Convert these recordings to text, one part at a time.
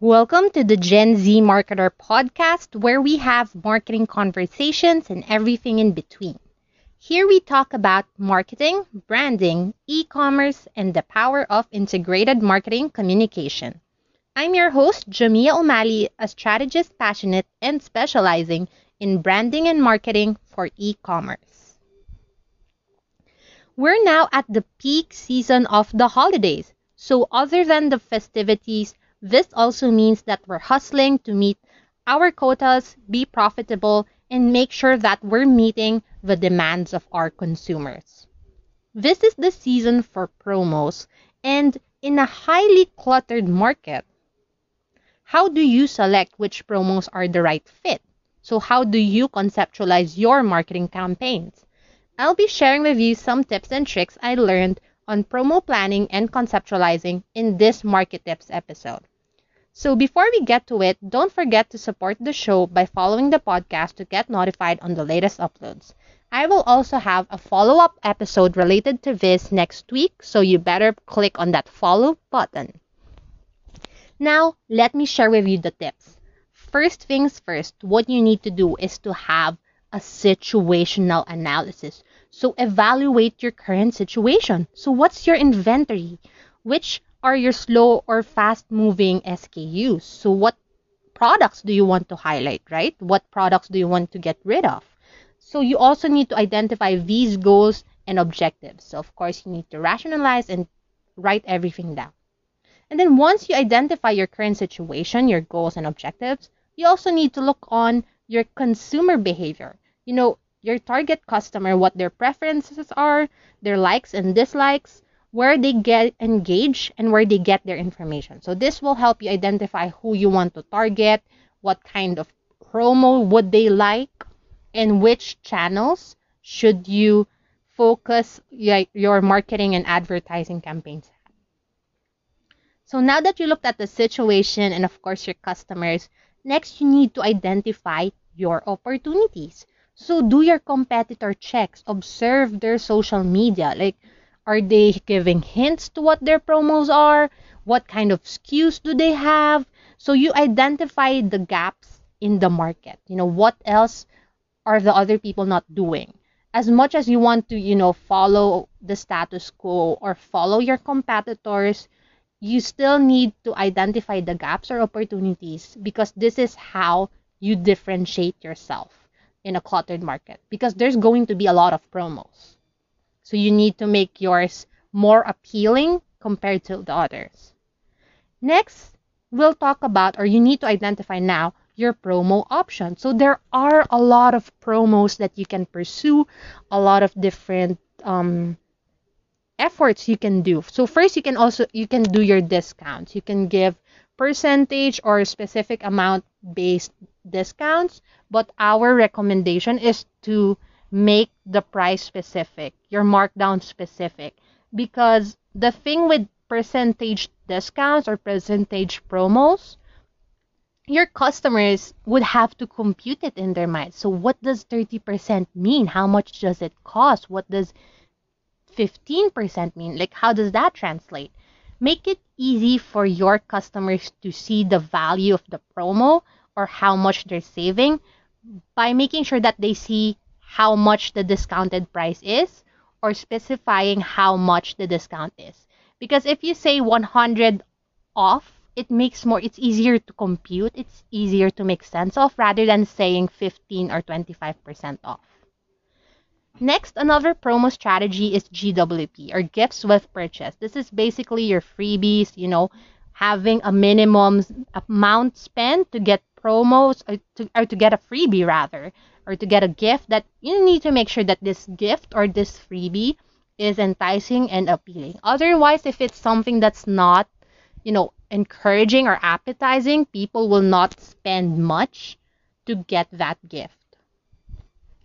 Welcome to the Gen Z Marketer podcast, where we have marketing conversations and everything in between. Here we talk about marketing, branding, e commerce, and the power of integrated marketing communication. I'm your host, Jamia O'Malley, a strategist passionate and specializing in branding and marketing for e commerce. We're now at the peak season of the holidays, so other than the festivities, this also means that we're hustling to meet our quotas, be profitable, and make sure that we're meeting the demands of our consumers. This is the season for promos, and in a highly cluttered market, how do you select which promos are the right fit? So, how do you conceptualize your marketing campaigns? I'll be sharing with you some tips and tricks I learned on promo planning and conceptualizing in this MarkeTips episode. So before we get to it, don't forget to support the show by following the podcast to get notified on the latest uploads. I will also have a follow up episode related to this next week, so you better click on that follow button. Now, let me share with you the tips. First things first, what you need to do is to have a situational analysis. So evaluate your current situation. So what's your inventory? Which are your slow or fast moving SKUs? So what products do you want to highlight, right? What products do you want to get rid of? So you also need to identify these goals and objectives. So of course you need to rationalize and write everything down. And then once you identify your current situation, your goals and objectives, you also need to look on your consumer behavior. You know, your target customer, what their preferences are, their likes and dislikes, where they get engaged, and where they get their information. So this will help you identify who you want to target, what kind of promo would they like, and which channels should you focus your marketing and advertising campaigns so now that you looked at the situation and of course your customers, next you need to identify your opportunities. So do your competitor checks, observe their social media. Like, are they giving hints to what their promos are? What kind of SKUs do they have? So you identify the gaps in the market. You know, what else are the other people not doing? As much as you want to, you know, follow the status quo or follow your competitors, you still need to identify the gaps or opportunities because this is how you differentiate yourself in a cluttered market because there's going to be a lot of promos. So you need to make yours more appealing compared to the others. Next, we'll talk about, or you need to identify now, your promo option. So there are a lot of promos that you can pursue, a lot of different um, efforts you can do. So first you can also you can do your discounts. You can give percentage or specific amount based discounts, but our recommendation is to make the price specific, your markdown specific because the thing with percentage discounts or percentage promos your customers would have to compute it in their mind. So what does 30% mean? How much does it cost? What does 15% mean? Like, how does that translate? Make it easy for your customers to see the value of the promo or how much they're saving by making sure that they see how much the discounted price is or specifying how much the discount is. Because if you say 100 off, it makes more it's easier to compute, it's easier to make sense of rather than saying 15 or 25% off. Next, another promo strategy is GWP or gifts with purchase. This is basically your freebies, you know, having a minimum amount spent to get promos or to, or to get a freebie rather or to get a gift that you need to make sure that this gift or this freebie is enticing and appealing. Otherwise, if it's something that's not, you know, encouraging or appetizing, people will not spend much to get that gift.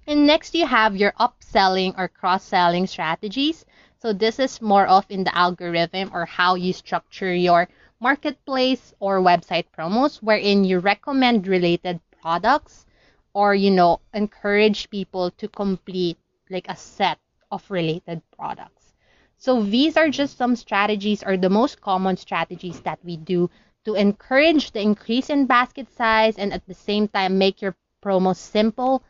And next you have your upselling or cross-selling strategies. So this is more of in the algorithm or how you structure your marketplace or website promos wherein you recommend related products or you know encourage people to complete like a set of related products. So these are just some strategies or the most common strategies that we do to encourage the increase in basket size and at the same time make your promo simple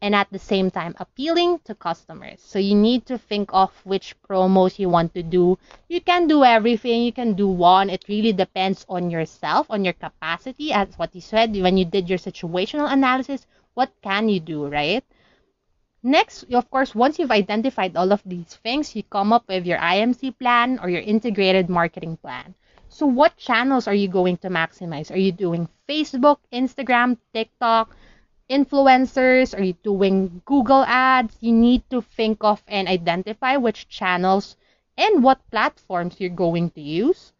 and at the same time appealing to customers. So you need to think of which promos you want to do. You can do everything, you can do one. It really depends on yourself, on your capacity, as what you said when you did your situational analysis. What can you do, right? Next, of course, once you've identified all of these things, you come up with your IMC plan or your integrated marketing plan. So, what channels are you going to maximize? Are you doing Facebook, Instagram, TikTok? Influencers? Are you doing Google ads? You need to think of and identify which channels and what platforms you're going to use.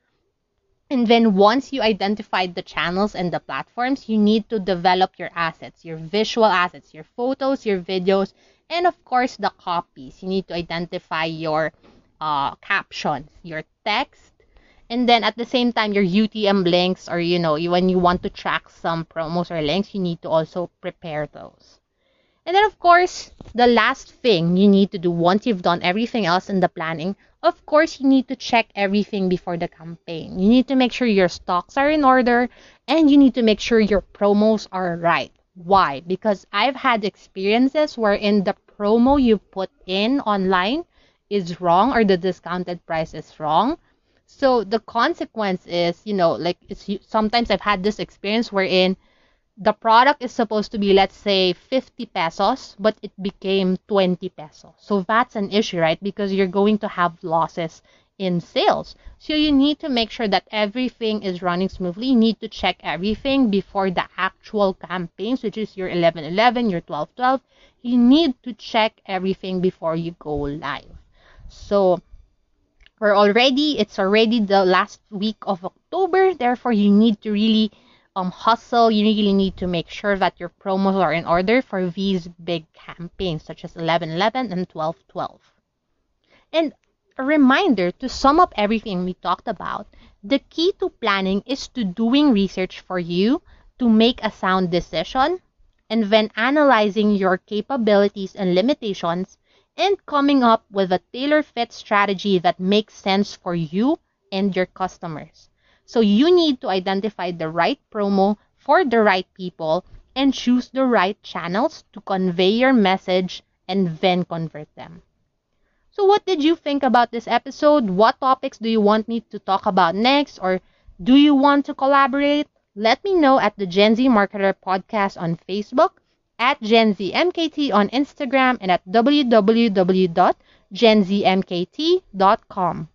And then once you identified the channels and the platforms, you need to develop your assets, your visual assets, your photos, your videos, and of course the copies. You need to identify your uh, captions, your text, and then at the same time your UTM links or you know when you want to track some promos or links you need to also prepare those. And then of course the last thing you need to do once you've done everything else in the planning of course you need to check everything before the campaign. You need to make sure your stocks are in order and you need to make sure your promos are right. Why? Because i've had experiences wherein the promo you put in online is wrong or the discounted price is wrong so the consequence is, you know, like it's sometimes I've had this experience wherein the product is supposed to be let's say 50 pesos but it became 20 pesos. So that's an issue right? Because you're going to have losses in sales. So you need to make sure that everything is running smoothly. You need to check everything before the actual campaigns which is your 1111 your 1212 you need to check everything before you go live. So we're already it's already the last week of October therefore you need to really um hustle. You really need to make sure that your promos are in order for these big campaigns such as 1111 and 1212 and a reminder to sum up everything we talked about the key to planning is to doing research for you to make a sound decision and then analyzing your capabilities and limitations and coming up with a tailor fit strategy that makes sense for you and your customers. So you need to identify the right promo for the right people and choose the right channels to convey your message and then convert them. So, what did you think about this episode? What topics do you want me to talk about next? Or do you want to collaborate? Let me know at the Gen Z Marketer podcast on Facebook at GenZMKT on Instagram and at www.genzmkt.com.